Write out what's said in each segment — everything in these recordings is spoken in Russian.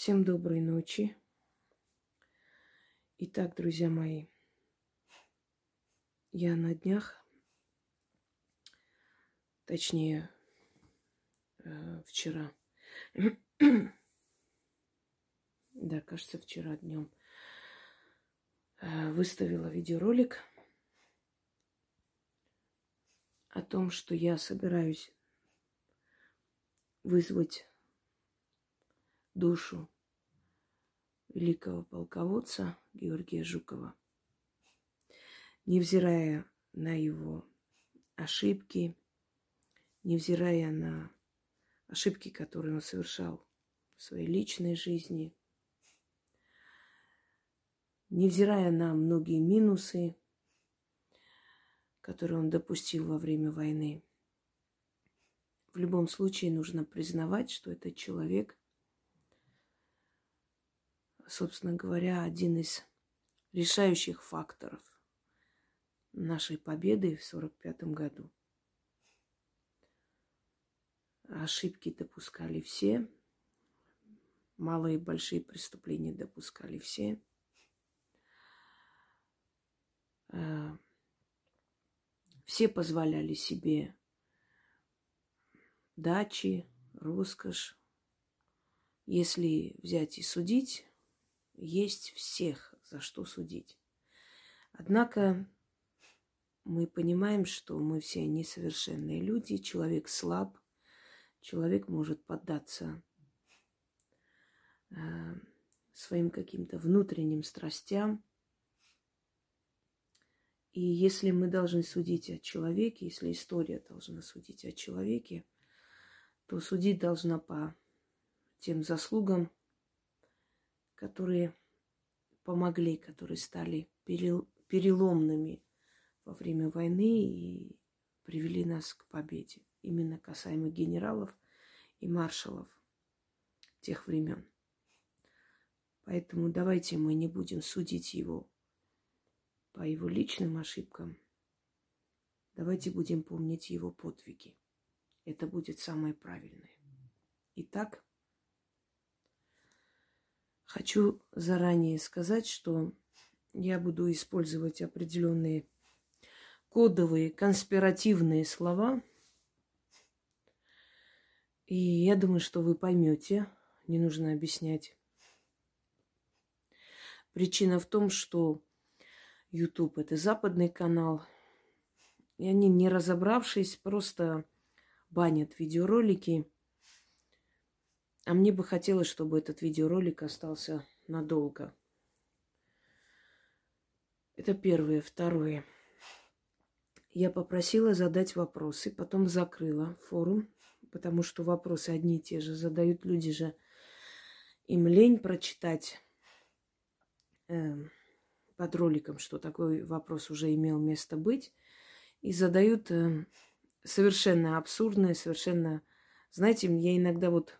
Всем доброй ночи. Итак, друзья мои, я на днях, точнее, э, вчера, да, кажется, вчера днем, э, выставила видеоролик о том, что я собираюсь вызвать душу великого полководца Георгия Жукова, невзирая на его ошибки, невзирая на ошибки, которые он совершал в своей личной жизни, невзирая на многие минусы, которые он допустил во время войны. В любом случае нужно признавать, что этот человек собственно говоря, один из решающих факторов нашей победы в 1945 году. Ошибки допускали все, малые и большие преступления допускали все. Э, все позволяли себе дачи, роскошь. Если взять и судить, есть всех, за что судить. Однако мы понимаем, что мы все несовершенные люди, человек слаб, человек может поддаться э, своим каким-то внутренним страстям. И если мы должны судить о человеке, если история должна судить о человеке, то судить должна по тем заслугам, которые помогли, которые стали переломными во время войны и привели нас к победе. Именно касаемо генералов и маршалов тех времен. Поэтому давайте мы не будем судить его по его личным ошибкам. Давайте будем помнить его подвиги. Это будет самое правильное. Итак, Хочу заранее сказать, что я буду использовать определенные кодовые, конспиративные слова. И я думаю, что вы поймете, не нужно объяснять. Причина в том, что YouTube это западный канал, и они, не разобравшись, просто банят видеоролики а мне бы хотелось, чтобы этот видеоролик остался надолго. Это первое. Второе. Я попросила задать вопросы, потом закрыла форум, потому что вопросы одни и те же задают люди же. Им лень прочитать э, под роликом, что такой вопрос уже имел место быть, и задают э, совершенно абсурдные, совершенно... Знаете, я иногда вот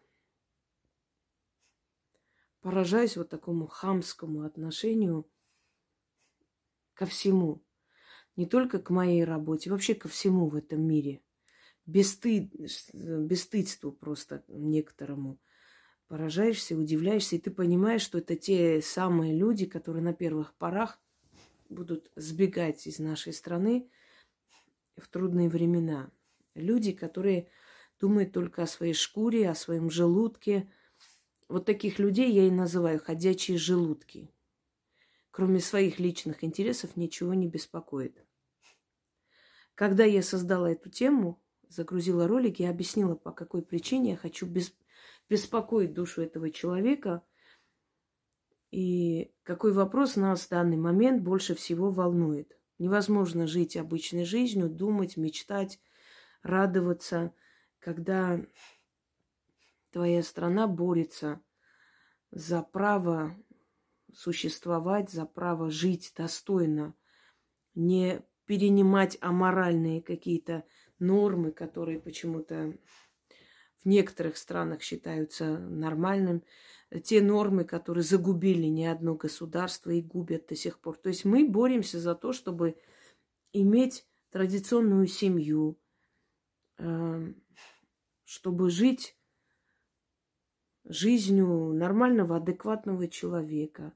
поражаюсь вот такому хамскому отношению ко всему. Не только к моей работе, вообще ко всему в этом мире. Бесстыд, бесстыдству просто некоторому. Поражаешься, удивляешься, и ты понимаешь, что это те самые люди, которые на первых порах будут сбегать из нашей страны в трудные времена. Люди, которые думают только о своей шкуре, о своем желудке, вот таких людей я и называю ходячие желудки. Кроме своих личных интересов ничего не беспокоит. Когда я создала эту тему, загрузила ролик, я объяснила, по какой причине я хочу беспокоить душу этого человека и какой вопрос нас в данный момент больше всего волнует. Невозможно жить обычной жизнью, думать, мечтать, радоваться, когда твоя страна борется за право существовать, за право жить достойно, не перенимать аморальные какие-то нормы, которые почему-то в некоторых странах считаются нормальным, те нормы, которые загубили не одно государство и губят до сих пор. То есть мы боремся за то, чтобы иметь традиционную семью, э, чтобы жить жизнью нормального, адекватного человека.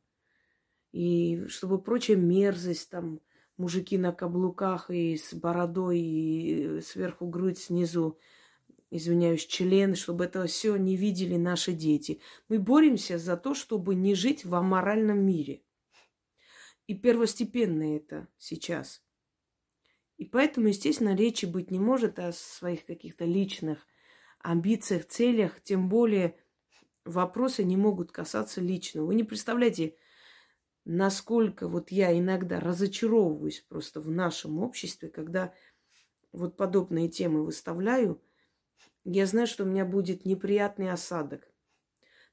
И чтобы прочая мерзость, там, мужики на каблуках и с бородой, и сверху грудь, снизу, извиняюсь, член, чтобы это все не видели наши дети. Мы боремся за то, чтобы не жить в аморальном мире. И первостепенно это сейчас. И поэтому, естественно, речи быть не может о своих каких-то личных амбициях, целях, тем более вопросы не могут касаться личного. Вы не представляете, насколько вот я иногда разочаровываюсь просто в нашем обществе, когда вот подобные темы выставляю, я знаю, что у меня будет неприятный осадок.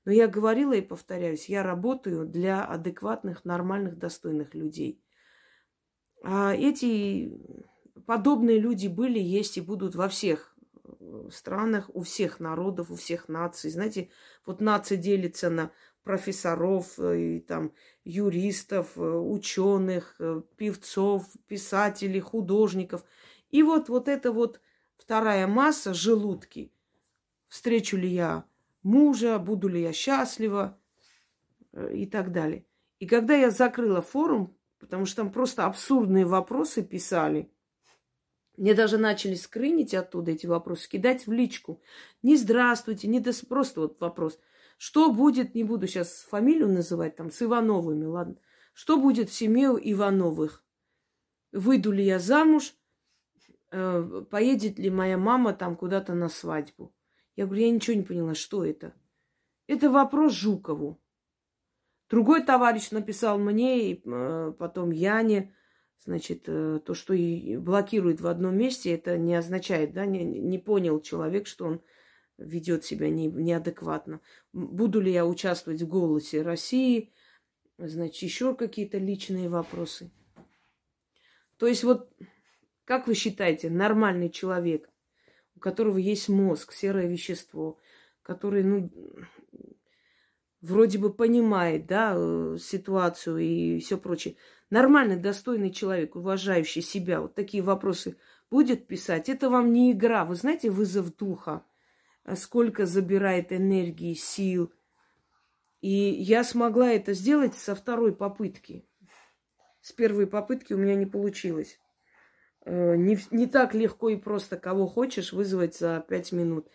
Но я говорила и повторяюсь, я работаю для адекватных, нормальных, достойных людей. А эти подобные люди были, есть и будут во всех странах, у всех народов, у всех наций. Знаете, вот нация делится на профессоров, э, и, там, юристов, э, ученых, певцов, писателей, художников. И вот, вот эта вот вторая масса – желудки. Встречу ли я мужа, буду ли я счастлива и так далее. И когда я закрыла форум, потому что там просто абсурдные вопросы писали, мне даже начали скрынить оттуда эти вопросы, кидать в личку. Не здравствуйте, не до... просто вот вопрос. Что будет, не буду сейчас фамилию называть, там, с Ивановыми, ладно. Что будет в семье Ивановых? Выйду ли я замуж? Э, поедет ли моя мама там куда-то на свадьбу? Я говорю, я ничего не поняла, что это? Это вопрос Жукову. Другой товарищ написал мне, и э, потом Яне, значит, э, то, что и блокирует в одном месте, это не означает, да, не, не понял человек, что он ведет себя не, неадекватно. Буду ли я участвовать в голосе России, значит, еще какие-то личные вопросы. То есть вот, как вы считаете, нормальный человек, у которого есть мозг, серое вещество, который, ну, вроде бы понимает, да, э, ситуацию и все прочее, нормальный, достойный человек, уважающий себя, вот такие вопросы будет писать, это вам не игра. Вы знаете, вызов духа, а сколько забирает энергии, сил. И я смогла это сделать со второй попытки. С первой попытки у меня не получилось. Э, не, не так легко и просто кого хочешь вызвать за пять минут.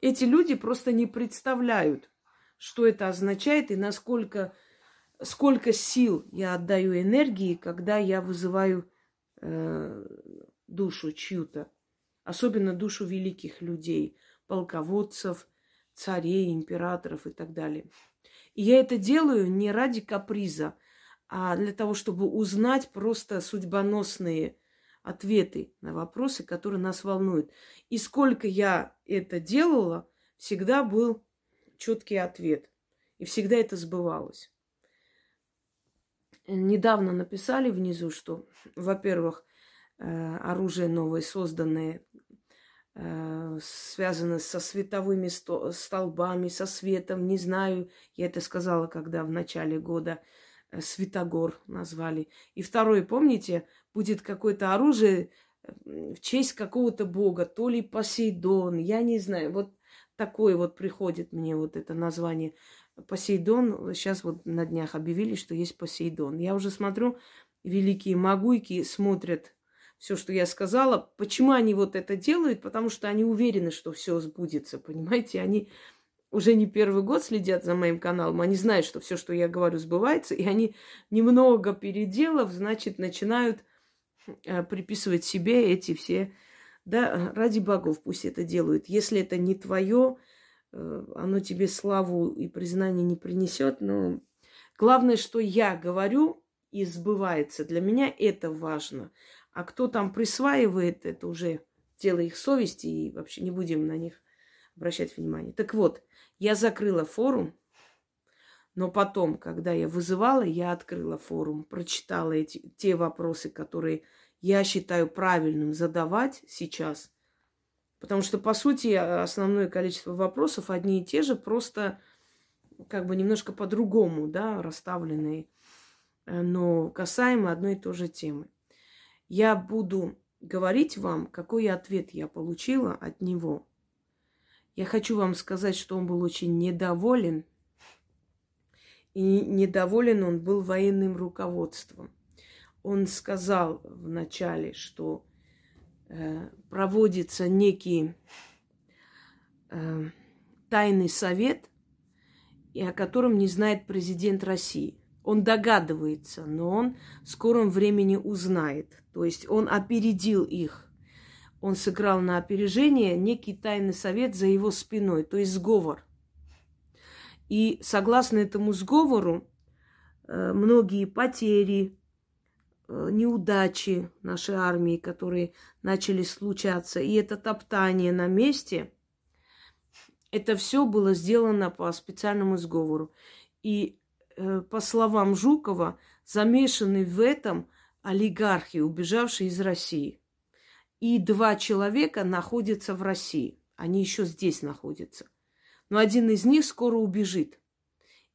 Эти люди просто не представляют, что это означает и насколько сколько сил я отдаю энергии, когда я вызываю э, душу чью-то, особенно душу великих людей, полководцев, царей, императоров и так далее. И я это делаю не ради каприза, а для того, чтобы узнать просто судьбоносные ответы на вопросы, которые нас волнуют. И сколько я это делала, всегда был четкий ответ. И всегда это сбывалось недавно написали внизу, что, во-первых, э, оружие новое созданное э, связано со световыми столбами, со светом, не знаю, я это сказала, когда в начале года э, Светогор назвали. И второе, помните, будет какое-то оружие в честь какого-то бога, то ли Посейдон, я не знаю, вот такое вот приходит мне вот это название. Посейдон, сейчас вот на днях объявили, что есть Посейдон. Я уже смотрю, великие могуйки смотрят все, что я сказала. Почему они вот это делают? Потому что они уверены, что все сбудется, понимаете? Они уже не первый год следят за моим каналом, они знают, что все, что я говорю, сбывается, и они немного переделав, значит, начинают э, приписывать себе эти все, да, ради богов пусть это делают. Если это не твое, оно тебе славу и признание не принесет, но главное, что я говорю и сбывается. Для меня это важно. А кто там присваивает, это уже дело их совести, и вообще не будем на них обращать внимание. Так вот, я закрыла форум, но потом, когда я вызывала, я открыла форум, прочитала эти, те вопросы, которые я считаю правильным задавать сейчас – Потому что, по сути, основное количество вопросов одни и те же, просто как бы немножко по-другому, да, расставленные, э, но касаемо одной и той же темы. Я буду говорить вам, какой ответ я получила от него. Я хочу вам сказать, что он был очень недоволен. И недоволен он был военным руководством. Он сказал вначале, что проводится некий э, тайный совет, и о котором не знает президент России. Он догадывается, но он в скором времени узнает. То есть он опередил их. Он сыграл на опережение некий тайный совет за его спиной, то есть сговор. И согласно этому сговору, э, многие потери, э, неудачи нашей армии, которые начали случаться, и это топтание на месте, это все было сделано по специальному сговору. И Э, по словам Жукова, замешаны в этом олигархи, убежавшие из России. И два человека находятся в России. Они еще здесь находятся. Но один из них скоро убежит.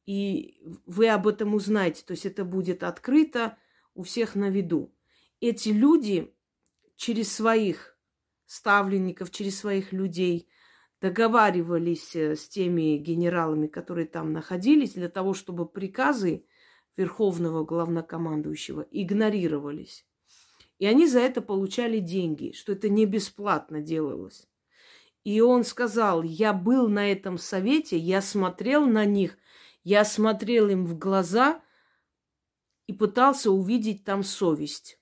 И вы об этом узнаете. То есть это будет открыто у всех на виду. Эти люди через своих ставленников, через своих людей – договаривались э, с теми генералами, которые там находились, для того, чтобы приказы верховного главнокомандующего игнорировались. И они за это получали деньги, что это не бесплатно делалось. И он сказал, я был на этом совете, я смотрел на них, я смотрел им в глаза и пытался увидеть там совесть.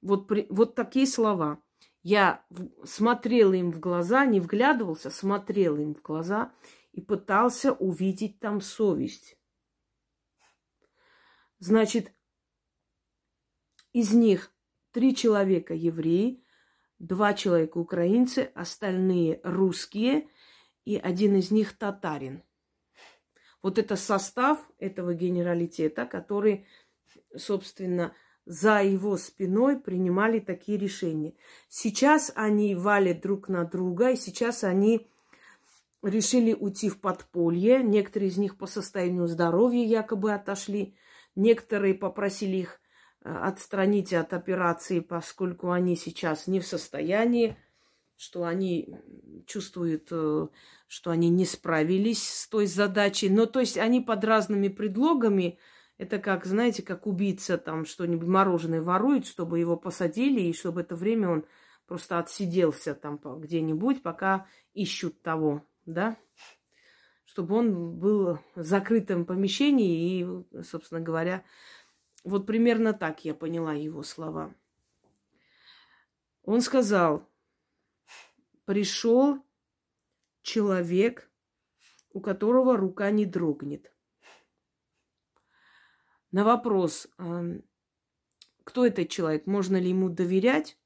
Вот, вот такие слова. Я смотрел им в глаза, не вглядывался, смотрел им в глаза и пытался увидеть там совесть. Значит, из них три человека евреи, два человека украинцы, остальные русские и один из них татарин. Вот это состав этого генералитета, который, собственно, за его спиной принимали такие решения. Сейчас они валят друг на друга, и сейчас они решили уйти в подполье. Некоторые из них по состоянию здоровья якобы отошли. Некоторые попросили их э, отстранить от операции, поскольку они сейчас не в состоянии, что они чувствуют, э, что они не справились с той задачей. Но то есть они под разными предлогами это как, знаете, как убийца там что-нибудь мороженое ворует, чтобы его посадили, и чтобы это время он просто отсиделся там где-нибудь, пока ищут того, да, чтобы он был в закрытом помещении и, собственно говоря, вот примерно так я поняла его слова. Он сказал, пришел человек, у которого рука не дрогнет. На вопрос, кто этот человек, можно ли ему доверять,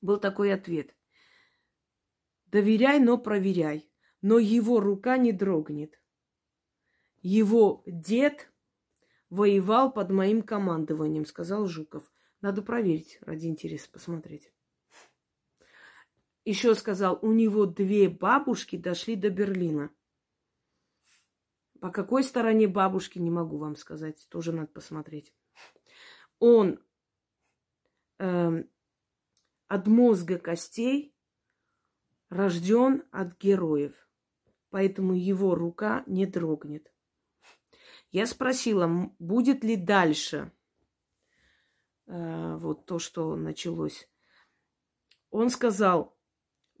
был такой ответ. Доверяй, но проверяй. Но его рука не дрогнет. Его дед воевал под моим командованием, сказал Жуков. Надо проверить, ради интереса посмотреть. Еще сказал, у него две бабушки дошли до Берлина. По какой стороне бабушки, не могу вам сказать. Тоже надо посмотреть. Он э, от мозга костей рожден от героев. Поэтому его рука не дрогнет. Я спросила, будет ли дальше э, вот то, что началось. Он сказал,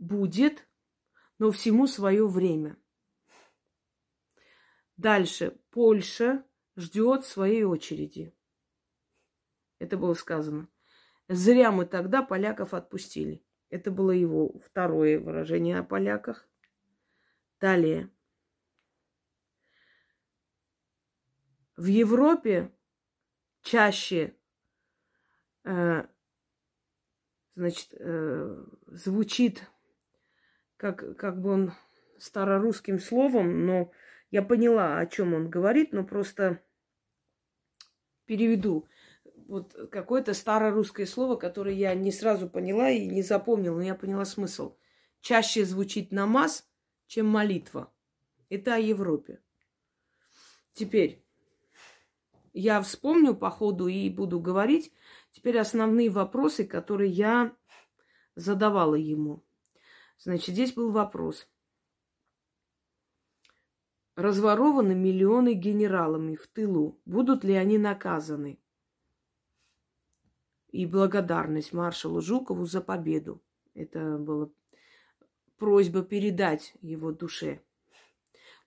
будет, но всему свое время. Дальше. Польша ждет своей очереди. Это было сказано. Зря мы тогда поляков отпустили. Это было его второе выражение о поляках. Далее. В Европе чаще э, значит, э, звучит как, как бы он старорусским словом, но я поняла, о чем он говорит, но просто переведу. Вот какое-то старорусское слово, которое я не сразу поняла и не запомнила, но я поняла смысл. Чаще звучит намаз, чем молитва. Это о Европе. Теперь я вспомню по ходу и буду говорить теперь основные вопросы, которые я задавала ему. Значит, здесь был вопрос. Разворованы миллионы генералами в тылу. Будут ли они наказаны? И благодарность маршалу Жукову за победу. Это была просьба передать его душе.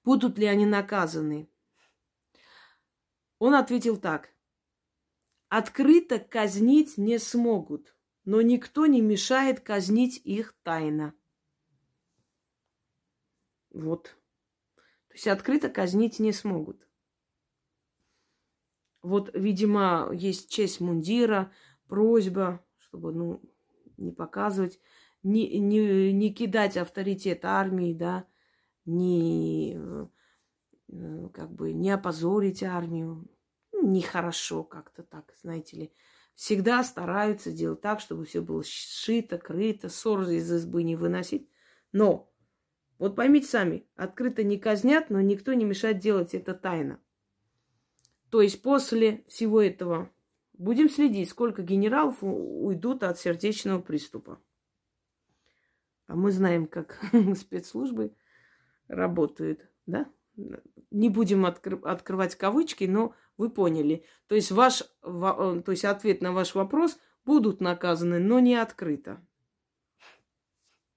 Будут ли они наказаны? Он ответил так. Открыто казнить не смогут, но никто не мешает казнить их тайно. Вот. То есть открыто казнить не смогут. Вот, видимо, есть честь мундира, просьба, чтобы, ну, не показывать, не, не, не кидать авторитет армии, да, не, э, как бы, не опозорить армию. Ну, нехорошо как-то так, знаете ли. Всегда стараются делать так, чтобы все было сшито, крыто, ссор из избы не выносить. Но вот поймите сами, открыто не казнят, но никто не мешает делать это тайно. То есть после всего этого будем следить, сколько генералов уйдут от сердечного приступа. А мы знаем, как спецслужбы работают, да? Не будем откры- открывать кавычки, но вы поняли. То есть, ваш, то есть ответ на ваш вопрос будут наказаны, но не открыто.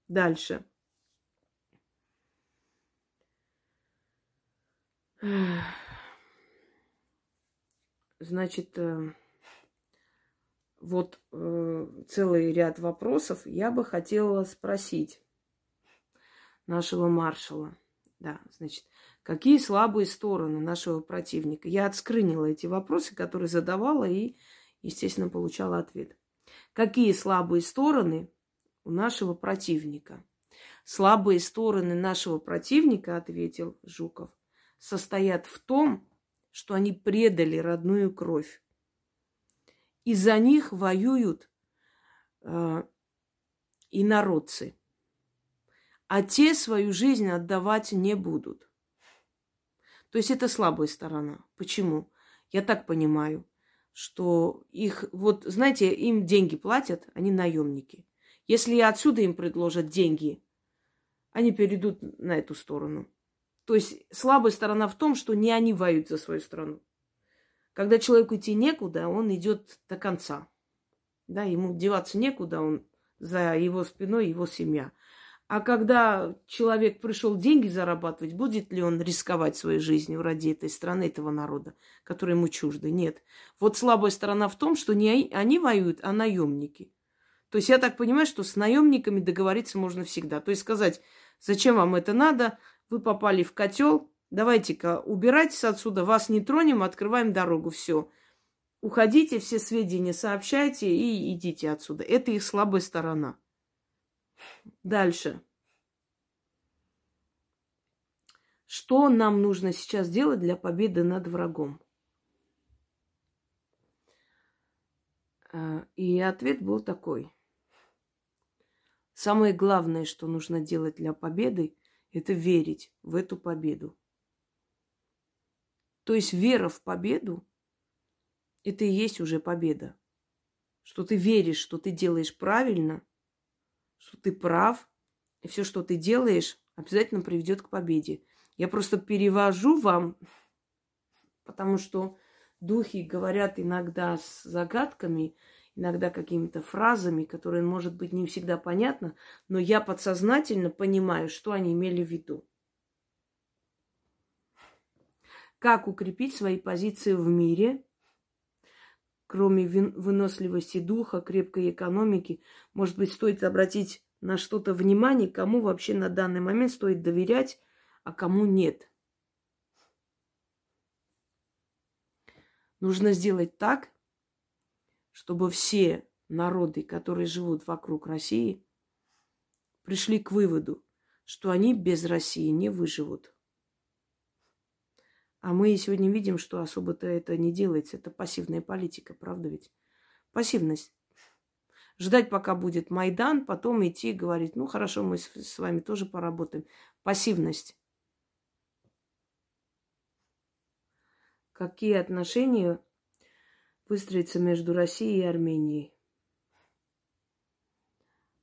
Дальше. Значит, э, вот э, целый ряд вопросов я бы хотела спросить нашего маршала. Да, значит, какие слабые стороны нашего противника? Я отскрынила эти вопросы, которые задавала и, естественно, получала ответ. Какие слабые стороны у нашего противника? Слабые стороны нашего противника, ответил Жуков, состоят в том, что они предали родную кровь. И за них воюют э, инородцы. А те свою жизнь отдавать не будут. То есть это слабая сторона. Почему? Я так понимаю, что их, вот, знаете, им деньги платят, они наемники. Если отсюда им предложат деньги, они перейдут на эту сторону. То есть слабая сторона в том, что не они воюют за свою страну. Когда человеку идти некуда, он идет до конца. Да, ему деваться некуда, он за его спиной его семья. А когда человек пришел деньги зарабатывать, будет ли он рисковать своей жизнью ради этой страны, этого народа, который ему чужды? Нет. Вот слабая сторона в том, что не они воюют, а наемники. То есть я так понимаю, что с наемниками договориться можно всегда. То есть сказать, зачем вам это надо, вы попали в котел, давайте-ка убирайтесь отсюда, вас не тронем, открываем дорогу, все. Уходите, все сведения сообщайте и идите отсюда. Это их слабая сторона. Дальше. Что нам нужно сейчас делать для победы над врагом? А, и ответ был такой. Самое главное, что нужно делать для победы, это верить в эту победу. То есть вера в победу, это и есть уже победа. Что ты веришь, что ты делаешь правильно, что ты прав, и все, что ты делаешь, обязательно приведет к победе. Я просто перевожу вам, потому что духи говорят иногда с загадками, иногда какими-то фразами, которые, может быть, не всегда понятно, но я подсознательно понимаю, что они имели в виду. Как укрепить свои позиции в мире, кроме выносливости духа, крепкой экономики, может быть, стоит обратить на что-то внимание, кому вообще на данный момент стоит доверять, а кому нет. Нужно сделать так, чтобы все народы, которые живут вокруг России, пришли к выводу, что они без России не выживут. А мы сегодня видим, что особо-то это не делается. Это пассивная политика, правда ведь? Пассивность. Ждать, пока будет Майдан, потом идти и говорить, ну хорошо, мы с вами тоже поработаем. Пассивность. Какие отношения выстроиться между Россией и Арменией.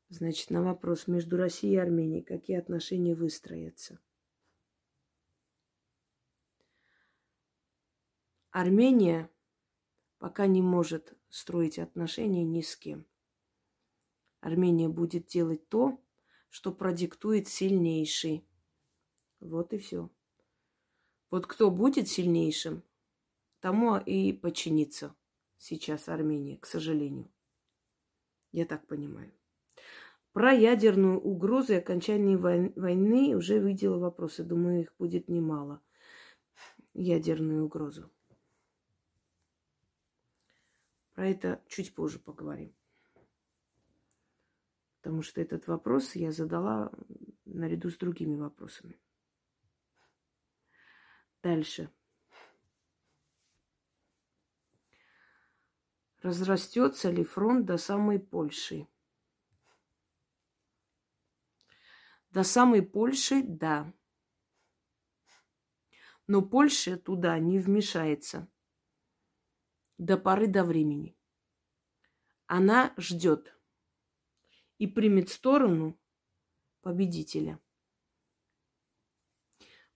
Значит, на вопрос между Россией и Арменией, какие отношения выстроятся. Армения пока не может строить отношения ни с кем. Армения будет делать то, что продиктует сильнейший. Вот и все. Вот кто будет сильнейшим, тому и подчинится сейчас Армения, к сожалению. Я так понимаю. Про ядерную угрозу и окончание войны уже видела вопросы. Думаю, их будет немало. Ядерную угрозу. Про это чуть позже поговорим. Потому что этот вопрос я задала наряду с другими вопросами. Дальше. Разрастется ли фронт до самой Польши? До самой Польши – да. Но Польша туда не вмешается до поры до времени. Она ждет и примет сторону победителя.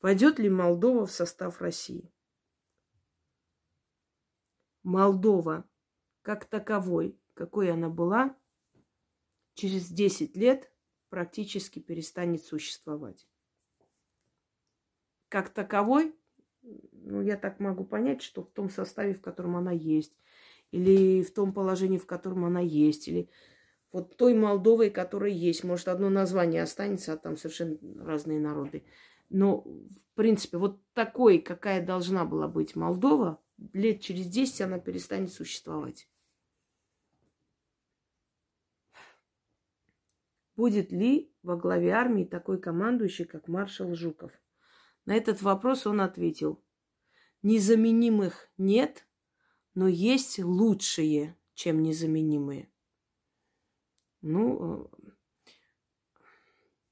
Войдет ли Молдова в состав России? Молдова как таковой, какой она была, через 10 лет практически перестанет существовать. Как таковой, ну, я так могу понять, что в том составе, в котором она есть, или в том положении, в котором она есть, или вот той Молдовой, которая есть. Может, одно название останется, а там совершенно разные народы. Но, в принципе, вот такой, какая должна была быть Молдова, лет через 10 она перестанет существовать. Будет ли во главе армии такой командующий, как маршал Жуков? На этот вопрос он ответил. Незаменимых нет, но есть лучшие, чем незаменимые. Ну, э,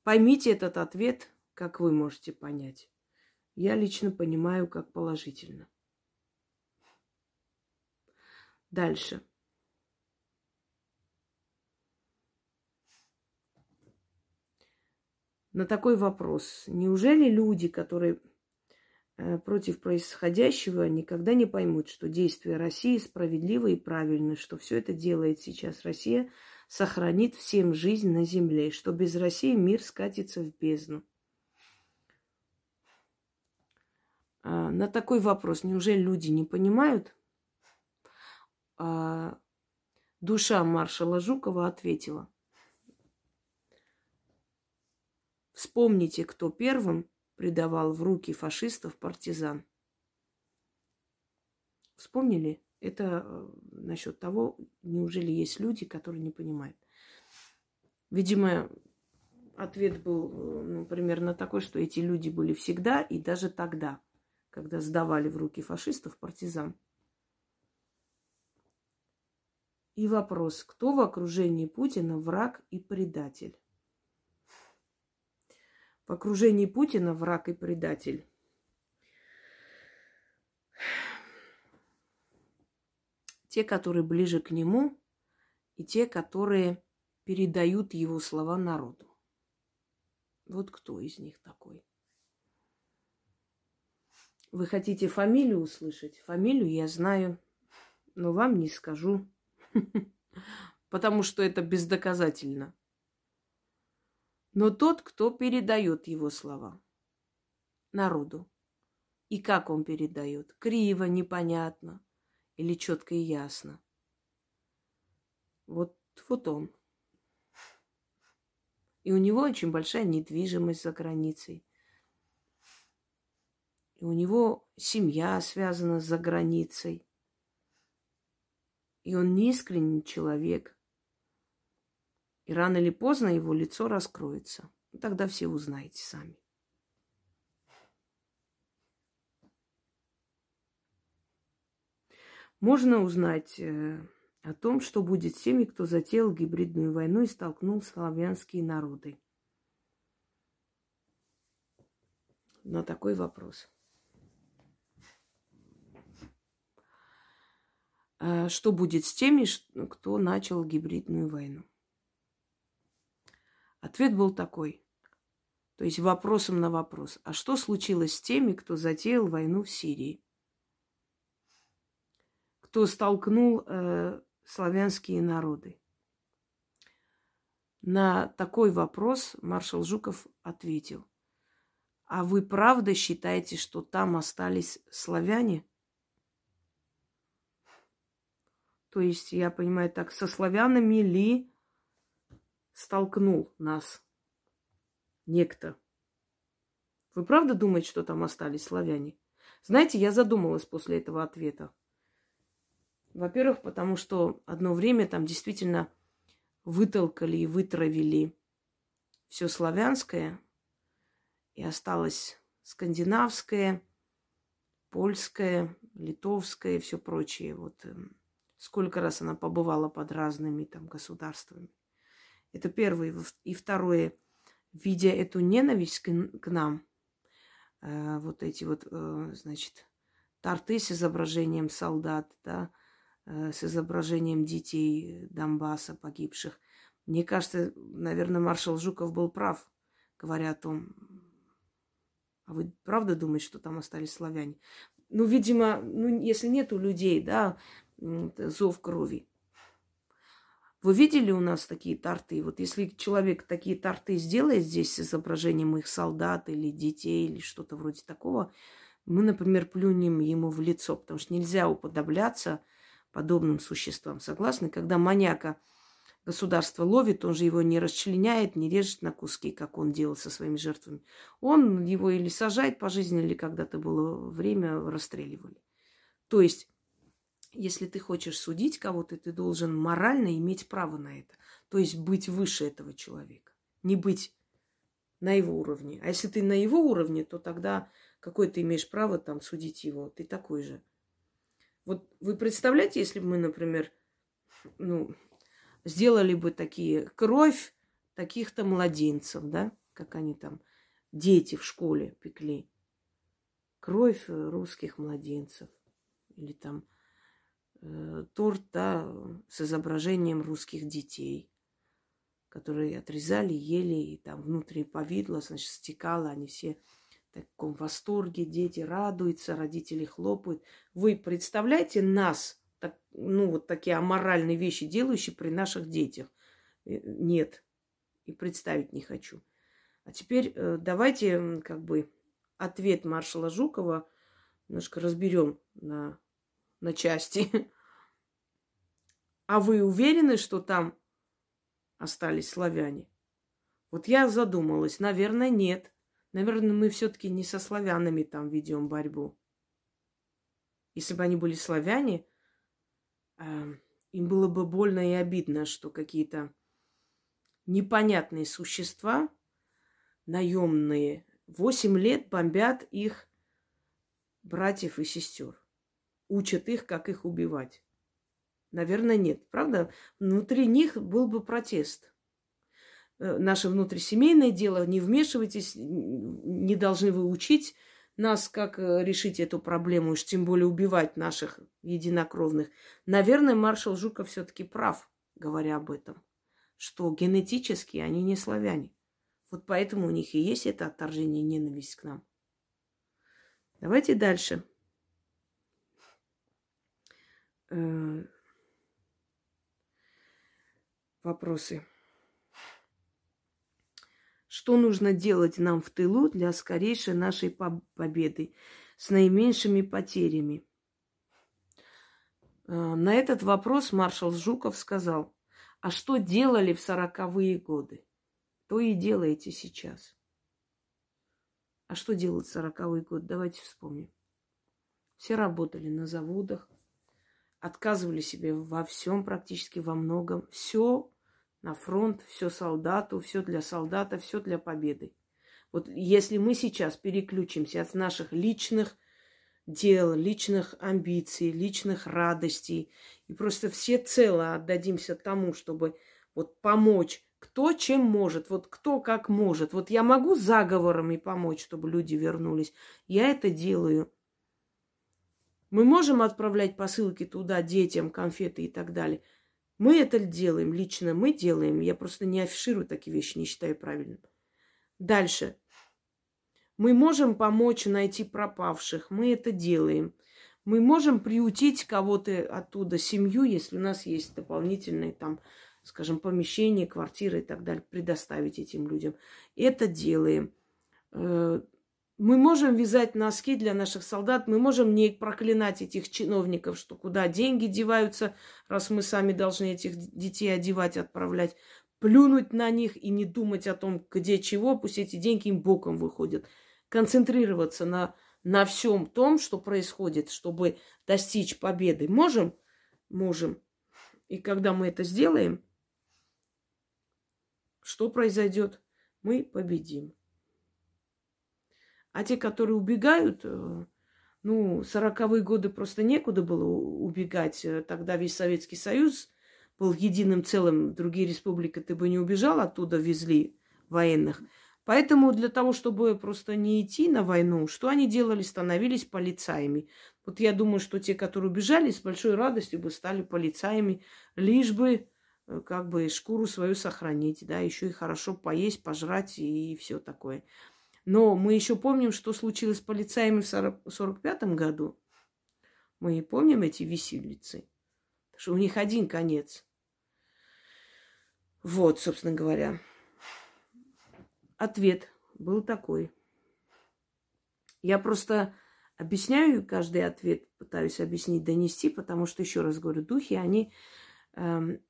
поймите этот ответ, как вы можете понять. Я лично понимаю как положительно. Дальше. На такой вопрос. Неужели люди, которые э, против происходящего, никогда не поймут, что действия России справедливы и правильны, что все это делает сейчас Россия – сохранит всем жизнь на земле, что без России мир скатится в бездну. А, на такой вопрос, неужели люди не понимают? А, душа маршала Жукова ответила. Вспомните, кто первым предавал в руки фашистов партизан. Вспомнили? Это э, насчет того, неужели есть люди, которые не понимают. Видимо, ответ был э, ну, примерно такой, что эти люди были всегда и даже тогда, когда сдавали в руки фашистов партизан. И вопрос, кто в окружении Путина враг и предатель? В окружении Путина враг и предатель те, которые ближе к нему, и те, которые передают его слова народу. Вот кто из них такой. Вы хотите фамилию услышать? Фамилию я знаю, но вам не скажу, потому что это бездоказательно. Но тот, кто передает его слова народу. И как он передает? Криво, непонятно или четко и ясно. Вот, вот он. И у него очень большая недвижимость за границей. И у него семья связана за границей. И он неискренний человек. И рано или поздно его лицо раскроется. Тогда все узнаете сами. можно узнать э, о том, что будет с теми, кто затеял гибридную войну и столкнул славянские народы. На такой вопрос. А что будет с теми, кто начал гибридную войну? Ответ был такой. То есть вопросом на вопрос. А что случилось с теми, кто затеял войну в Сирии? Кто столкнул э, славянские народы? На такой вопрос маршал Жуков ответил. А вы правда считаете, что там остались славяне? То есть, я понимаю так, со славянами ли столкнул нас некто? Вы правда думаете, что там остались славяне? Знаете, я задумалась после этого ответа. Во-первых, потому что одно время там действительно вытолкали и вытравили все славянское, и осталось скандинавское, польское, литовское и все прочее. Вот эм, сколько раз она побывала под разными там государствами. Это первое. И второе, видя эту ненависть к нам, э, вот эти вот, э, значит, торты с изображением солдат, да, Э, с изображением детей Донбасса погибших. Мне кажется, наверное, маршал Жуков был прав, говоря о том, а вы правда думаете, что там остались славяне? Ну, видимо, ну, если нету людей, да, зов крови. Вы видели у нас такие торты? Вот если человек такие торты сделает здесь с изображением их солдат или детей или что-то вроде такого, мы, например, плюнем ему в лицо, потому что нельзя уподобляться подобным существам. Согласны? Когда маньяка государство ловит, он же его не расчленяет, не режет на куски, как он делал со своими жертвами. Он его или сажает по жизни, или когда-то было время, расстреливали. То есть, если ты хочешь судить кого-то, ты должен морально иметь право на это. То есть быть выше этого человека. Не быть на его уровне. А если ты на его уровне, то тогда какое ты имеешь право там судить его? Ты такой же. Вот вы представляете, если бы мы, например, ну, сделали бы такие кровь таких-то младенцев, да, как они там, дети в школе пекли. Кровь русских младенцев. Или там э, торт, да, с изображением русских детей, которые отрезали, ели, и там внутри повидло, значит, стекало, они все таком восторге, дети радуются, родители хлопают. Вы представляете нас, так, ну, вот такие аморальные вещи делающие при наших детях? Э, нет, и представить не хочу. А теперь э, давайте как бы ответ маршала Жукова немножко разберем на, на части. А вы уверены, что там остались славяне? Вот я задумалась, наверное, нет. Наверное, мы все-таки не со славянами там ведем борьбу. Если бы они были славяне, э, им было бы больно и обидно, что какие-то непонятные существа, наемные, восемь лет бомбят их братьев и сестер. Учат их, как их убивать. Наверное, нет. Правда? Внутри них был бы протест. Э, наше внутрисемейное дело, не вмешивайтесь, не должны вы учить нас, как э, решить эту проблему, уж тем более убивать наших единокровных. Наверное, маршал Жуков все-таки прав, говоря об этом, что генетически они не славяне. Вот поэтому у них и есть это отторжение ненависть к нам. Давайте дальше. Э, вопросы. Что нужно делать нам в тылу для скорейшей нашей победы с наименьшими потерями? А, на этот вопрос маршал Жуков сказал, а что делали в сороковые годы, то и делаете сейчас. А что делать в сороковые годы? Давайте вспомним. Все работали на заводах, отказывали себе во всем, практически во многом. Все на фронт, все солдату, все для солдата, все для победы. Вот если мы сейчас переключимся от наших личных дел, личных амбиций, личных радостей и просто все цело отдадимся тому, чтобы вот помочь, кто чем может, вот кто как может. Вот я могу заговорами помочь, чтобы люди вернулись. Я это делаю. Мы можем отправлять посылки туда детям, конфеты и так далее – Мы это делаем, лично мы делаем. Я просто не афиширую такие вещи, не считаю правильным. Дальше. Мы можем помочь найти пропавших. Мы это делаем. Мы можем приутить кого-то оттуда, семью, если у нас есть дополнительные там, скажем, помещения, квартиры и так далее, предоставить этим людям. Это делаем. Мы можем вязать носки для наших солдат, мы можем не проклинать этих чиновников, что куда деньги деваются, раз мы сами должны этих детей одевать, отправлять, плюнуть на них и не думать о том, где чего, пусть эти деньги им боком выходят. Концентрироваться на, на всем том, что происходит, чтобы достичь победы. Можем? Можем. И когда мы это сделаем, что произойдет? Мы победим. А те, которые убегают, э, ну, сороковые годы просто некуда было убегать. Э, тогда весь Советский Союз был единым целым. Другие республики ты бы не убежал, оттуда везли военных. Поэтому для того, чтобы просто не идти на войну, что они делали? Становились полицаями. Вот я думаю, что те, которые убежали, с большой радостью бы стали полицаями, лишь бы э, как бы шкуру свою сохранить, да, еще и хорошо поесть, пожрать и все такое. Но мы еще помним, что случилось с полицаями в 1945 году. Мы помним эти виселицы. Что у них один конец. Вот, собственно говоря. Ответ был такой. Я просто объясняю каждый ответ, пытаюсь объяснить, донести, потому что, еще раз говорю, духи, они эм,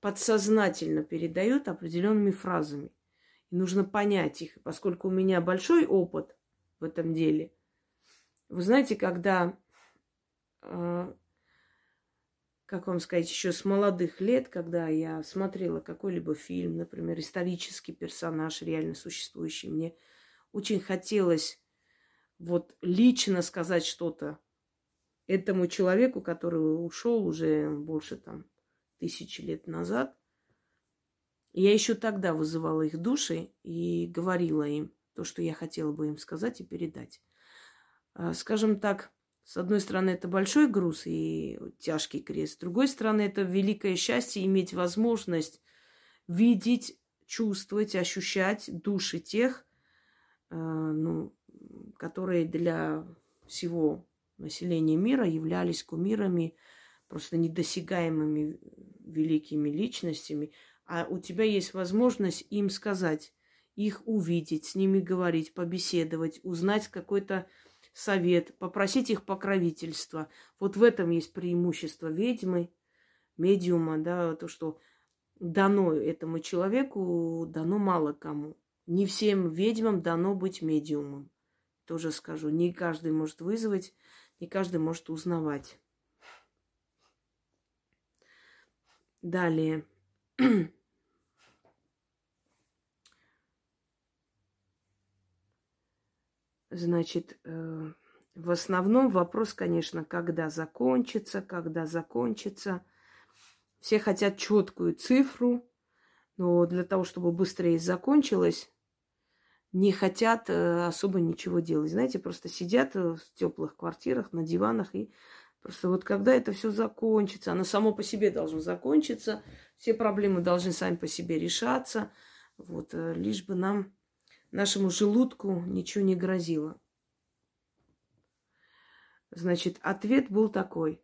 подсознательно передают определенными фразами. И нужно понять их, поскольку у меня большой опыт в этом деле. Вы знаете, когда, э, как вам сказать, еще с молодых лет, когда я смотрела какой-либо фильм, например, исторический персонаж, реально существующий, мне очень хотелось вот лично сказать что-то этому человеку, который ушел уже больше там тысячи лет назад. Я еще тогда вызывала их души и говорила им то, что я хотела бы им сказать и передать. А, скажем так, с одной стороны, это большой груз и тяжкий крест. С другой стороны, это великое счастье иметь возможность видеть, чувствовать, ощущать души тех, а, ну, которые для всего населения мира являлись кумирами, просто недосягаемыми великими личностями, а у тебя есть возможность им сказать, их увидеть, с ними говорить, побеседовать, узнать какой-то совет, попросить их покровительства. Вот в этом есть преимущество ведьмы, медиума, да, то, что дано этому человеку, дано мало кому. Не всем ведьмам дано быть медиумом. Тоже скажу, не каждый может вызвать, не каждый может узнавать. Далее. Значит, э, в основном вопрос, конечно, когда закончится, когда закончится. Все хотят четкую цифру, но для того, чтобы быстрее закончилось, не хотят э, особо ничего делать. Знаете, просто сидят э, в теплых квартирах, на диванах и просто вот когда это все закончится, оно само по себе должно закончиться, все проблемы должны сами по себе решаться, вот, лишь бы нам нашему желудку ничего не грозило. Значит, ответ был такой.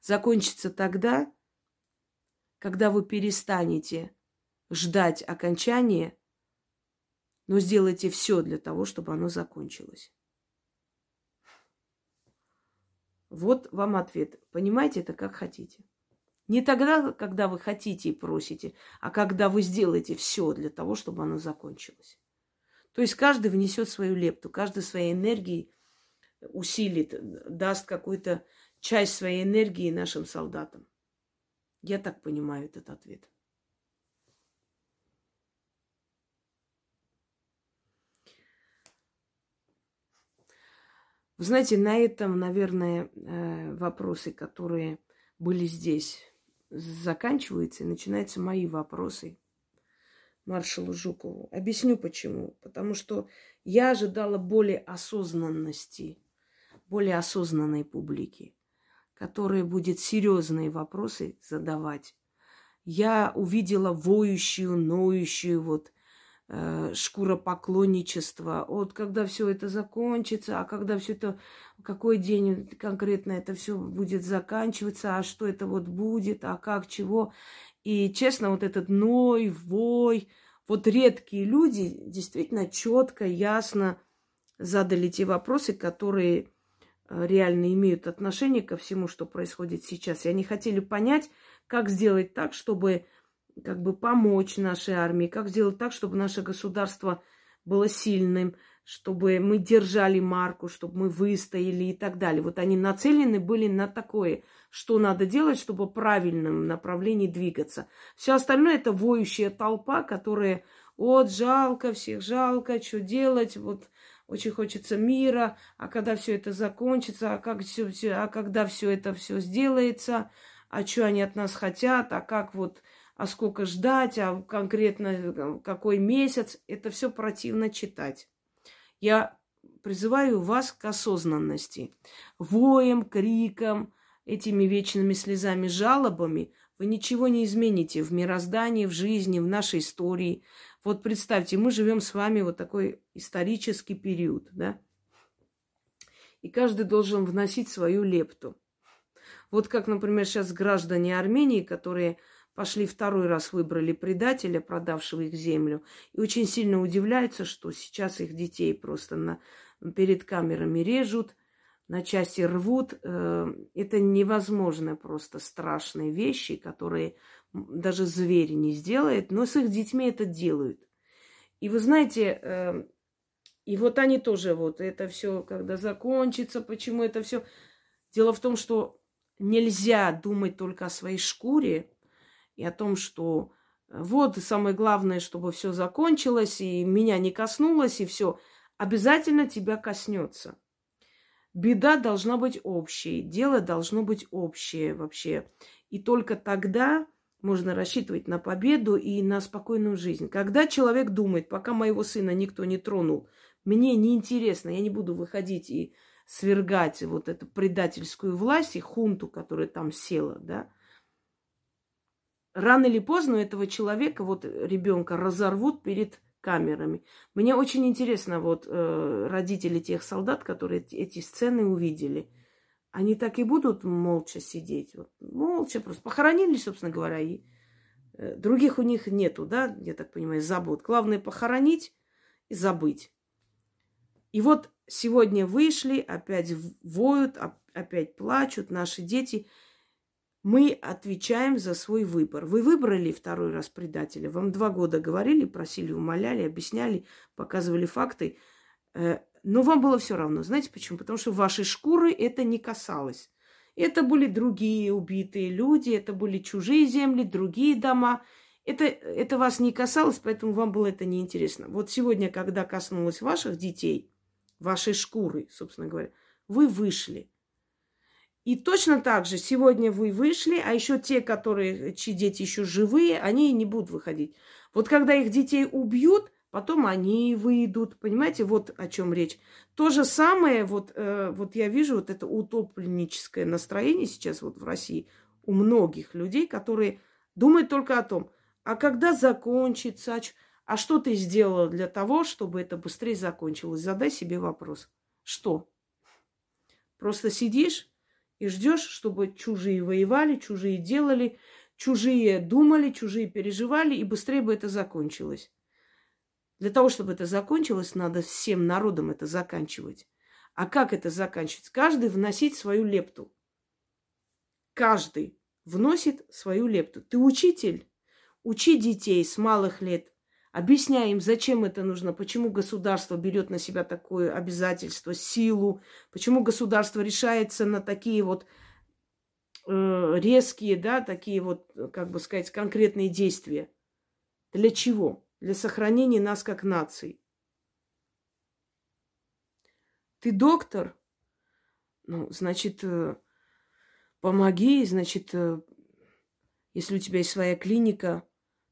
Закончится тогда, когда вы перестанете ждать окончания, но сделайте все для того, чтобы оно закончилось. Вот вам ответ. Понимаете это как хотите. Не тогда, когда вы хотите и просите, а когда вы сделаете все для того, чтобы оно закончилось. То есть каждый внесет свою лепту, каждый своей энергией усилит, даст какую-то часть своей энергии нашим солдатам. Я так понимаю этот ответ. Вы знаете, на этом, наверное, э, вопросы, которые были здесь заканчиваются и начинаются мои вопросы маршалу Жукову. Объясню почему. Потому что я ожидала более осознанности, более осознанной публики. которая будет серьезные вопросы задавать. Я увидела воющую, ноющую вот э, шкуропоклонничество. Вот когда все это закончится, а когда все это, какой день конкретно это все будет заканчиваться, а что это вот будет, а как, чего. И честно, вот этот ной, вой, вот редкие люди действительно четко, ясно задали те вопросы, которые э, реально имеют отношение ко всему, что происходит сейчас. И они хотели понять, как сделать так, чтобы как бы помочь нашей армии, как сделать так, чтобы наше государство было сильным, чтобы мы держали марку, чтобы мы выстояли и так далее. Вот они нацелены были на такое, что надо делать, чтобы в правильном направлении двигаться. Все остальное это воющая толпа, которая, вот, жалко, всех жалко, что делать, вот, очень хочется мира, а когда все это закончится, а, как все, все, а когда все это все сделается, а что они от нас хотят, а как вот, а сколько ждать, а конкретно э, какой месяц, это все противно читать. Я призываю вас к осознанности. Воем, криком, этими вечными слезами, жалобами вы ничего не измените в мироздании, в жизни, в нашей истории. Вот представьте, мы живем с вами вот такой исторический период, да? И каждый должен вносить свою лепту. Вот как, например, сейчас граждане Армении, которые пошли второй раз выбрали предателя, продавшего их землю, и очень сильно удивляются, что сейчас их детей просто на, перед камерами режут, на части рвут. Э, это невозможно просто страшные вещи, которые даже звери не сделает, но с их детьми это делают. И вы знаете, э, и вот они тоже вот это все, когда закончится, почему это все. Дело в том, что нельзя думать только о своей шкуре и о том, что э, вот самое главное, чтобы все закончилось, и меня не коснулось, и все. Обязательно тебя коснется. Беда должна быть общей, дело должно быть общее вообще. И только тогда можно рассчитывать на победу и на спокойную жизнь. Когда человек думает, пока моего сына никто не тронул, мне неинтересно, я не буду выходить и свергать вот эту предательскую власть и хунту, которая там села, да, рано или поздно этого человека, вот ребенка, разорвут перед камерами. Мне очень интересно, вот э, родители тех солдат, которые эти сцены увидели, они так и будут молча сидеть, вот, молча просто похоронили, собственно говоря, и э, других у них нету, да, я так понимаю, забот. Главное похоронить и забыть. И вот сегодня вышли, опять воют, опять плачут наши дети. Мы отвечаем за свой выбор. Вы выбрали второй раз предателя. Вам два года говорили, просили, умоляли, объясняли, показывали факты. Э, но вам было все равно. Знаете почему? Потому что вашей шкуры это не касалось. Это были другие убитые люди, это были чужие земли, другие дома. Это, это вас не касалось, поэтому вам было это неинтересно. Вот сегодня, когда коснулось ваших детей – вашей шкуры, собственно говоря, вы вышли. И точно так же сегодня вы вышли, а еще те, которые, чьи дети еще живые, они не будут выходить. Вот когда их детей убьют, потом они выйдут. Понимаете, вот о чем речь. То же самое, вот, э, вот я вижу вот это утопленническое настроение сейчас вот в России у многих людей, которые думают только о том, а когда закончится, а что ты сделала для того, чтобы это быстрее закончилось? Задай себе вопрос. Что? Просто сидишь и ждешь, чтобы чужие воевали, чужие делали, чужие думали, чужие переживали, и быстрее бы это закончилось. Для того, чтобы это закончилось, надо всем народам это заканчивать. А как это заканчивать? Каждый вносить свою лепту. Каждый вносит свою лепту. Ты учитель, учи детей с малых лет, Объясняй им, зачем это нужно, почему государство берет на себя такое обязательство, силу, почему государство решается на такие вот э, резкие, да, такие вот, как бы сказать, конкретные действия. Для чего? Для сохранения нас как нации. Ты доктор? Ну, значит, э, помоги, значит, э, если у тебя есть своя клиника,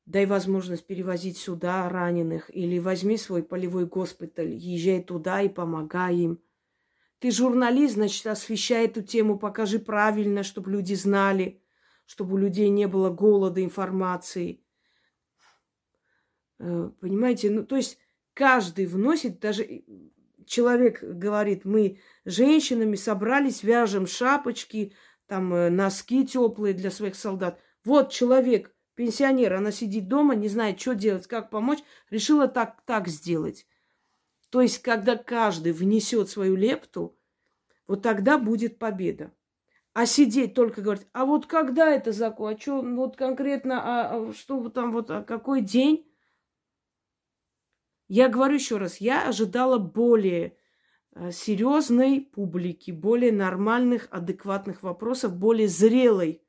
дай возможность перевозить сюда раненых, или возьми свой полевой госпиталь, езжай туда и помогай им. Ты журналист, значит, освещай эту тему, покажи правильно, чтобы люди знали, чтобы у людей не было голода информации. Э, понимаете? Ну, то есть каждый вносит, даже человек говорит, мы женщинами собрались, вяжем шапочки, там э, носки теплые для своих солдат. Вот человек, пенсионер, она сидит дома, не знает, что делать, как помочь, решила так, так сделать. То есть, когда каждый внесет свою лепту, вот тогда будет победа. А сидеть только говорить, а вот когда это закон, а что, вот конкретно, а, а что там, вот, а какой день? Я говорю еще раз, я ожидала более э, серьезной публики, более нормальных, адекватных вопросов, более зрелой,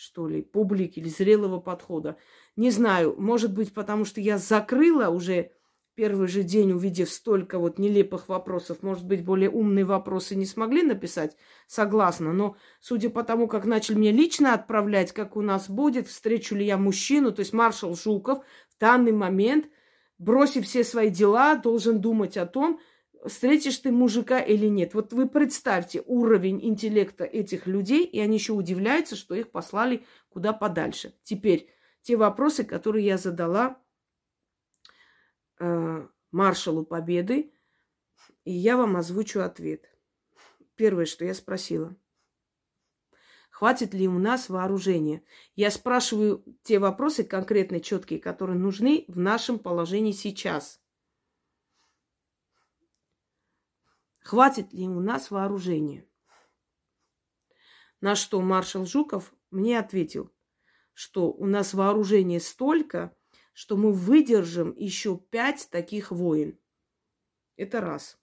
что ли, публики или зрелого подхода. Не знаю, может быть, потому что я закрыла уже первый же день, увидев столько вот нелепых вопросов, может быть, более умные вопросы не смогли написать, согласна, но судя по тому, как начали мне лично отправлять, как у нас будет, встречу ли я мужчину, то есть маршал Жуков в данный момент – бросив все свои дела, должен думать о том, встретишь ты мужика или нет. Вот вы представьте уровень интеллекта этих людей, и они еще удивляются, что их послали куда подальше. Теперь те вопросы, которые я задала э, маршалу Победы, и я вам озвучу ответ. Первое, что я спросила – Хватит ли у нас вооружения? Я спрашиваю те вопросы конкретные, четкие, которые нужны в нашем положении сейчас. Хватит ли у нас вооружения? На что маршал Жуков мне ответил, что у нас вооружение столько, что мы выдержим еще пять таких войн. Это раз.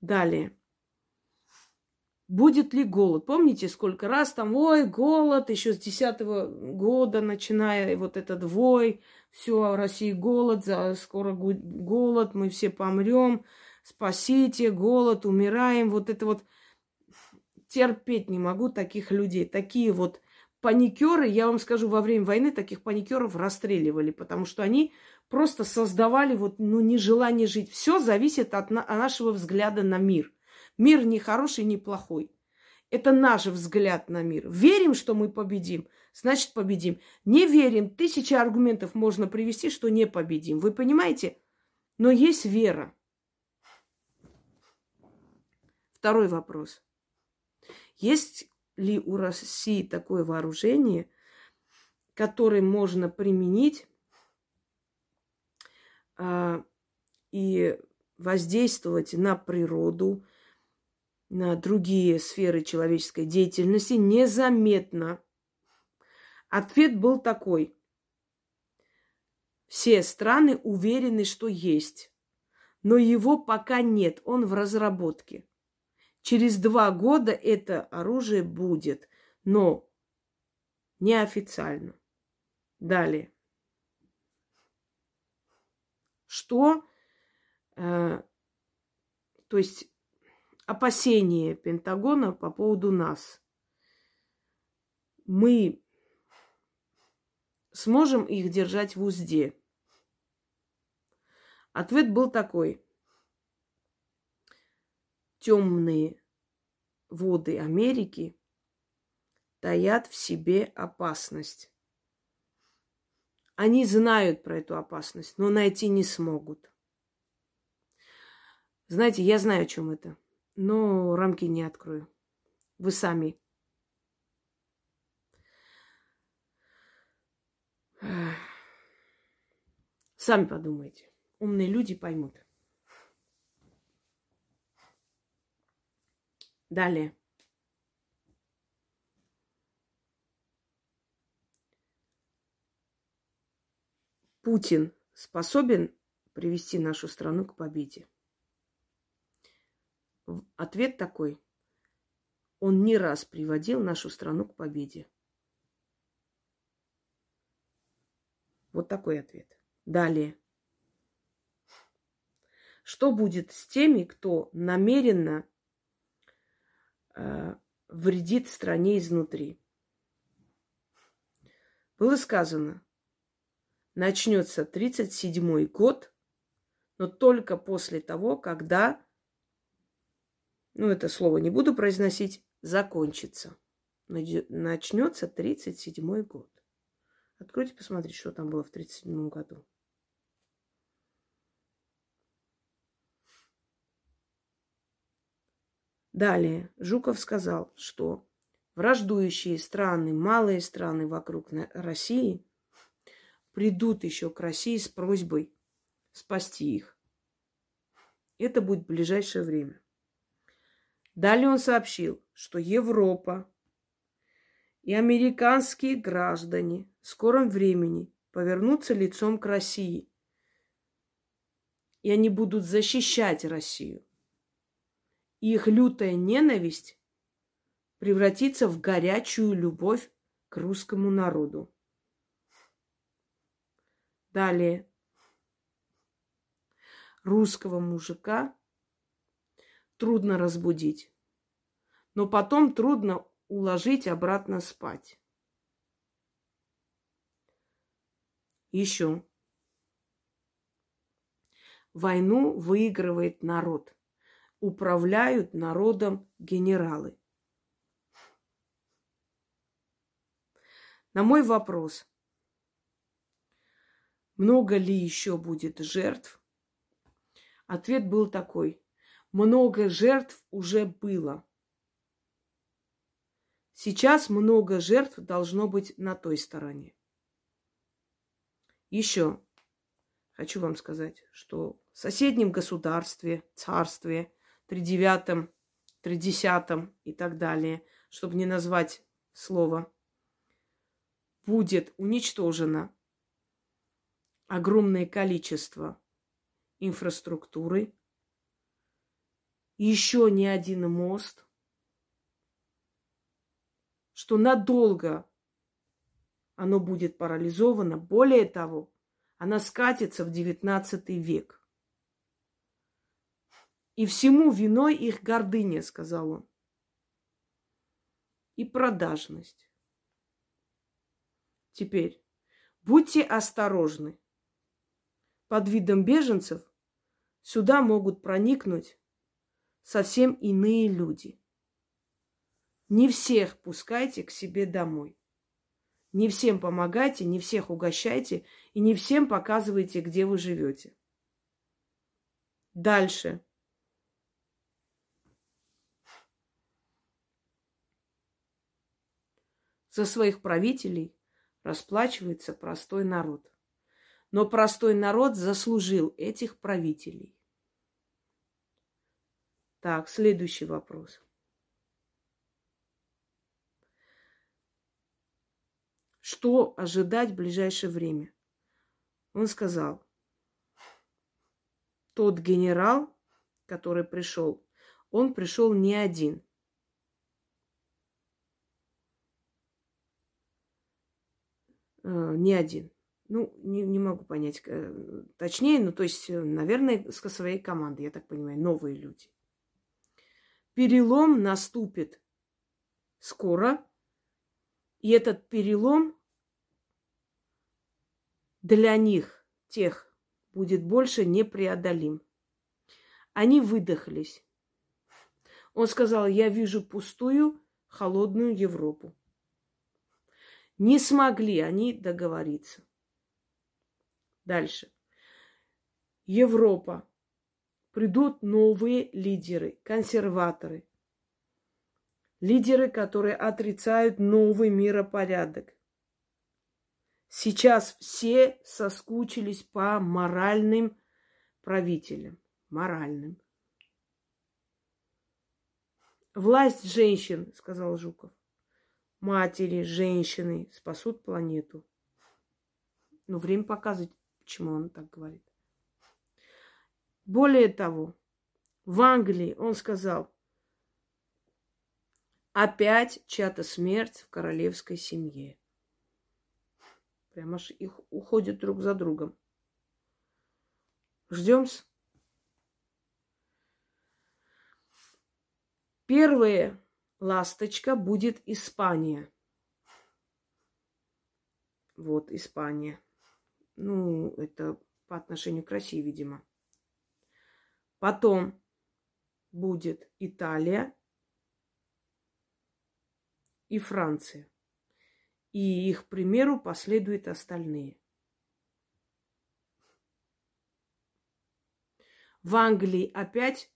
Далее. Будет ли голод? Помните, сколько раз там, ой, голод, еще с десятого года, начиная вот этот вой, все, России голод, за, скоро голод, мы все помрем, спасите, голод, умираем. Вот это вот терпеть не могу таких людей. Такие вот паникеры, я вам скажу, во время войны таких паникеров расстреливали, потому что они просто создавали вот, ну, нежелание жить. Все зависит от нашего взгляда на мир – Мир не хороший, не плохой. Это наш взгляд на мир. Верим, что мы победим, значит победим. Не верим, тысячи аргументов можно привести, что не победим. Вы понимаете? Но есть вера. Второй вопрос. Есть ли у России такое вооружение, которое можно применить а, и воздействовать на природу, на другие сферы человеческой деятельности незаметно. Ответ был такой. Все страны уверены, что есть, но его пока нет, он в разработке. Через два года это оружие будет, но неофициально. Далее. Что, э, то есть опасения Пентагона по поводу нас. Мы сможем их держать в узде? Ответ был такой. Темные воды Америки таят в себе опасность. Они знают про эту опасность, но найти не смогут. Знаете, я знаю, о чем это но рамки не открою. Вы сами. Сами подумайте. Умные люди поймут. Далее. Путин способен привести нашу страну к победе. Ответ такой. Он не раз приводил нашу страну к победе. Вот такой ответ. Далее. Что будет с теми, кто намеренно э, вредит стране изнутри? Было сказано, начнется 37-й год, но только после того, когда ну, это слово не буду произносить, закончится. Начнется 37 год. Откройте, посмотрите, что там было в 37 году. Далее Жуков сказал, что враждующие страны, малые страны вокруг России придут еще к России с просьбой спасти их. Это будет в ближайшее время. Далее он сообщил, что Европа и американские граждане в скором времени повернутся лицом к России. И они будут защищать Россию их лютая ненависть превратится в горячую любовь к русскому народу. Далее. Русского мужика трудно разбудить, но потом трудно уложить обратно спать. Еще. Войну выигрывает народ управляют народом генералы. На мой вопрос, много ли еще будет жертв, ответ был такой. Много жертв уже было. Сейчас много жертв должно быть на той стороне. Еще хочу вам сказать, что в соседнем государстве, царстве тридевятом, тридесятом и так далее, чтобы не назвать слово, будет уничтожено огромное количество инфраструктуры, еще не один мост, что надолго оно будет парализовано. Более того, она скатится в XIX век. И всему виной их гордыня, сказал он. И продажность. Теперь, будьте осторожны. Под видом беженцев сюда могут проникнуть совсем иные люди. Не всех пускайте к себе домой. Не всем помогайте, не всех угощайте и не всем показывайте, где вы живете. Дальше. За своих правителей расплачивается простой народ. Но простой народ заслужил этих правителей. Так, следующий вопрос. Что ожидать в ближайшее время? Он сказал, тот генерал, который пришел, он пришел не один. Э, не один. Ну, не, не могу понять э, точнее, ну, то есть, э, наверное, со своей командой, я так понимаю, новые люди. Перелом наступит скоро, и этот перелом для них, тех, будет больше непреодолим. Они выдохлись. Он сказал, я вижу пустую, холодную Европу. Не смогли они договориться. Дальше. Европа. Придут новые лидеры, консерваторы. Лидеры, которые отрицают новый миропорядок. Сейчас все соскучились по моральным правителям. Моральным. Власть женщин, сказал Жуков матери, женщины спасут планету. Но время показывает, почему он так говорит. Более того, в Англии он сказал, опять чья-то смерть в королевской семье. Прямо аж их уходят друг за другом. Ждем. Первые Ласточка будет Испания. Вот, Испания. Ну, это по отношению к России, видимо. Потом будет Италия и Франция. И их примеру последуют остальные. В Англии опять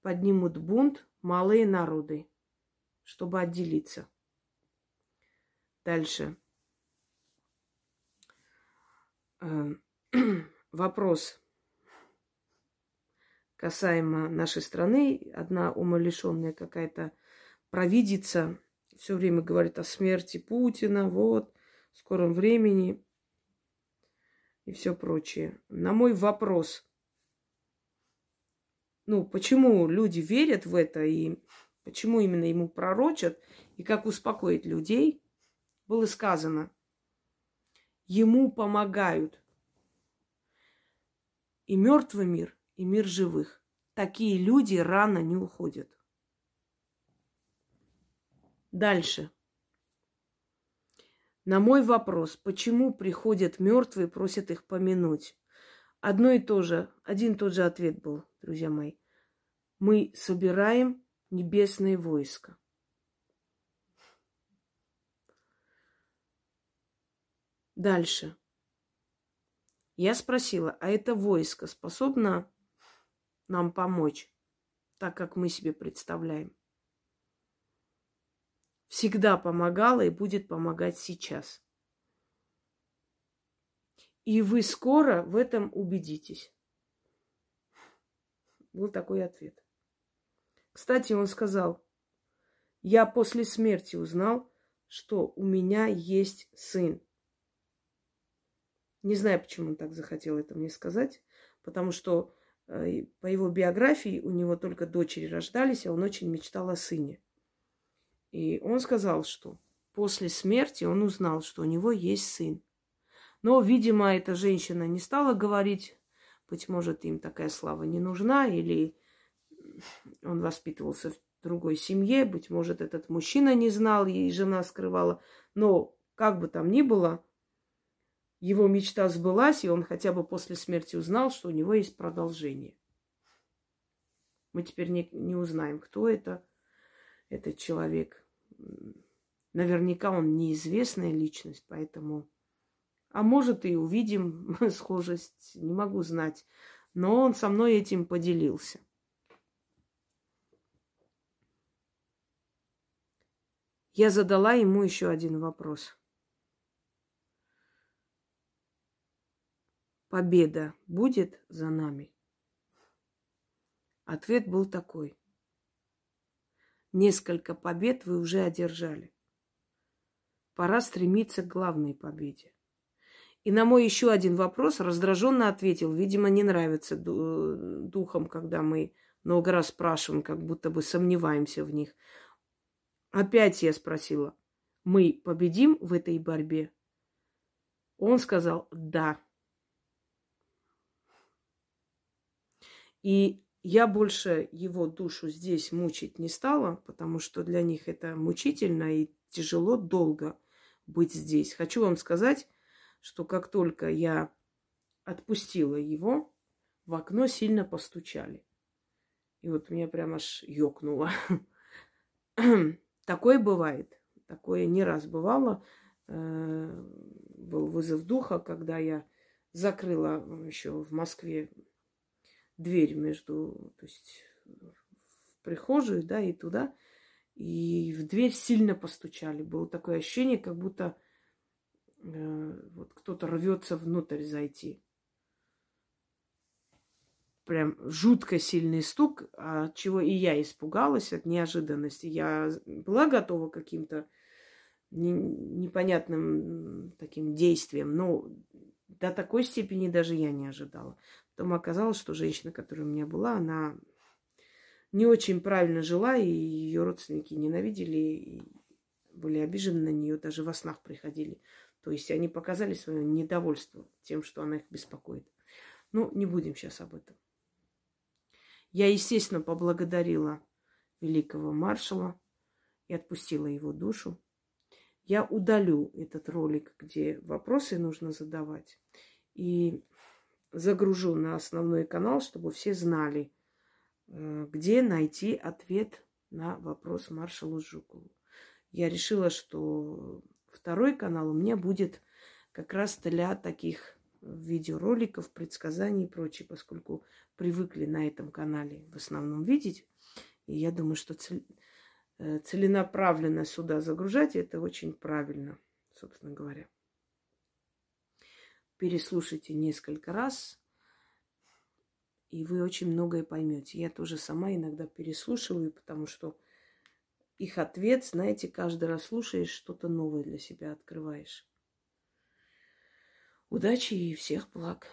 поднимут бунт малые народы, чтобы отделиться. Дальше. Э, вопрос касаемо нашей страны. Одна умалишенная какая-то провидица все время говорит о смерти Путина, вот, в скором времени и все прочее. На мой вопрос, ну, почему люди верят в это и почему именно ему пророчат, и как успокоить людей, было сказано, ему помогают и мертвый мир, и мир живых. Такие люди рано не уходят. Дальше. На мой вопрос, почему приходят мертвые и просят их помянуть? Одно и то же, один и тот же ответ был, друзья мои. Мы собираем небесное войско. Дальше. Я спросила, а это войско способно нам помочь, так как мы себе представляем? Всегда помогала и будет помогать сейчас. И вы скоро в этом убедитесь. Был такой ответ. Кстати, он сказал, я после смерти узнал, что у меня есть сын. Не знаю, почему он так захотел это мне сказать, потому что по его биографии у него только дочери рождались, а он очень мечтал о сыне. И он сказал, что после смерти он узнал, что у него есть сын. Но, видимо, эта женщина не стала говорить, быть может, им такая слава не нужна, или он воспитывался в другой семье, быть может, этот мужчина не знал, и жена скрывала. Но, как бы там ни было, его мечта сбылась, и он хотя бы после смерти узнал, что у него есть продолжение. Мы теперь не, не узнаем, кто это, этот человек. Наверняка он неизвестная личность, поэтому... А может, и увидим схожесть, не могу знать. Но он со мной этим поделился. Я задала ему еще один вопрос. Победа будет за нами? Ответ был такой. Несколько побед вы уже одержали. Пора стремиться к главной победе. И на мой еще один вопрос раздраженно ответил. Видимо, не нравится духом, когда мы много раз спрашиваем, как будто бы сомневаемся в них. Опять я спросила, мы победим в этой борьбе? Он сказал, да. И я больше его душу здесь мучить не стала, потому что для них это мучительно и тяжело долго быть здесь. Хочу вам сказать, что как только я отпустила его, в окно сильно постучали. И вот меня прям аж ёкнуло. Такое бывает. Такое не раз бывало. Э, был вызов духа, когда я закрыла еще в Москве дверь между, то есть в прихожую, да, и туда. И в дверь сильно постучали. Было такое ощущение, как будто э, вот кто-то рвется внутрь зайти. Прям жутко сильный стук, от чего и я испугалась от неожиданности. Я была готова к каким-то непонятным таким действиям, но до такой степени даже я не ожидала. Потом оказалось, что женщина, которая у меня была, она не очень правильно жила, и ее родственники ненавидели, и были обижены на нее, даже во снах приходили. То есть они показали свое недовольство тем, что она их беспокоит. Ну, не будем сейчас об этом. Я, естественно, поблагодарила великого маршала и отпустила его душу. Я удалю этот ролик, где вопросы нужно задавать. И загружу на основной канал, чтобы все знали, э, где найти ответ на вопрос маршалу Жукову. Я решила, что второй канал у меня будет как раз для таких видеороликов, предсказаний и прочее, поскольку привыкли на этом канале в основном видеть. И я думаю, что цель, э, целенаправленно сюда загружать это очень правильно, собственно говоря. Переслушайте несколько раз, и вы очень многое поймете. Я тоже сама иногда переслушиваю, потому что их ответ, знаете, каждый раз слушаешь, что-то новое для себя открываешь. Удачи и всех благ.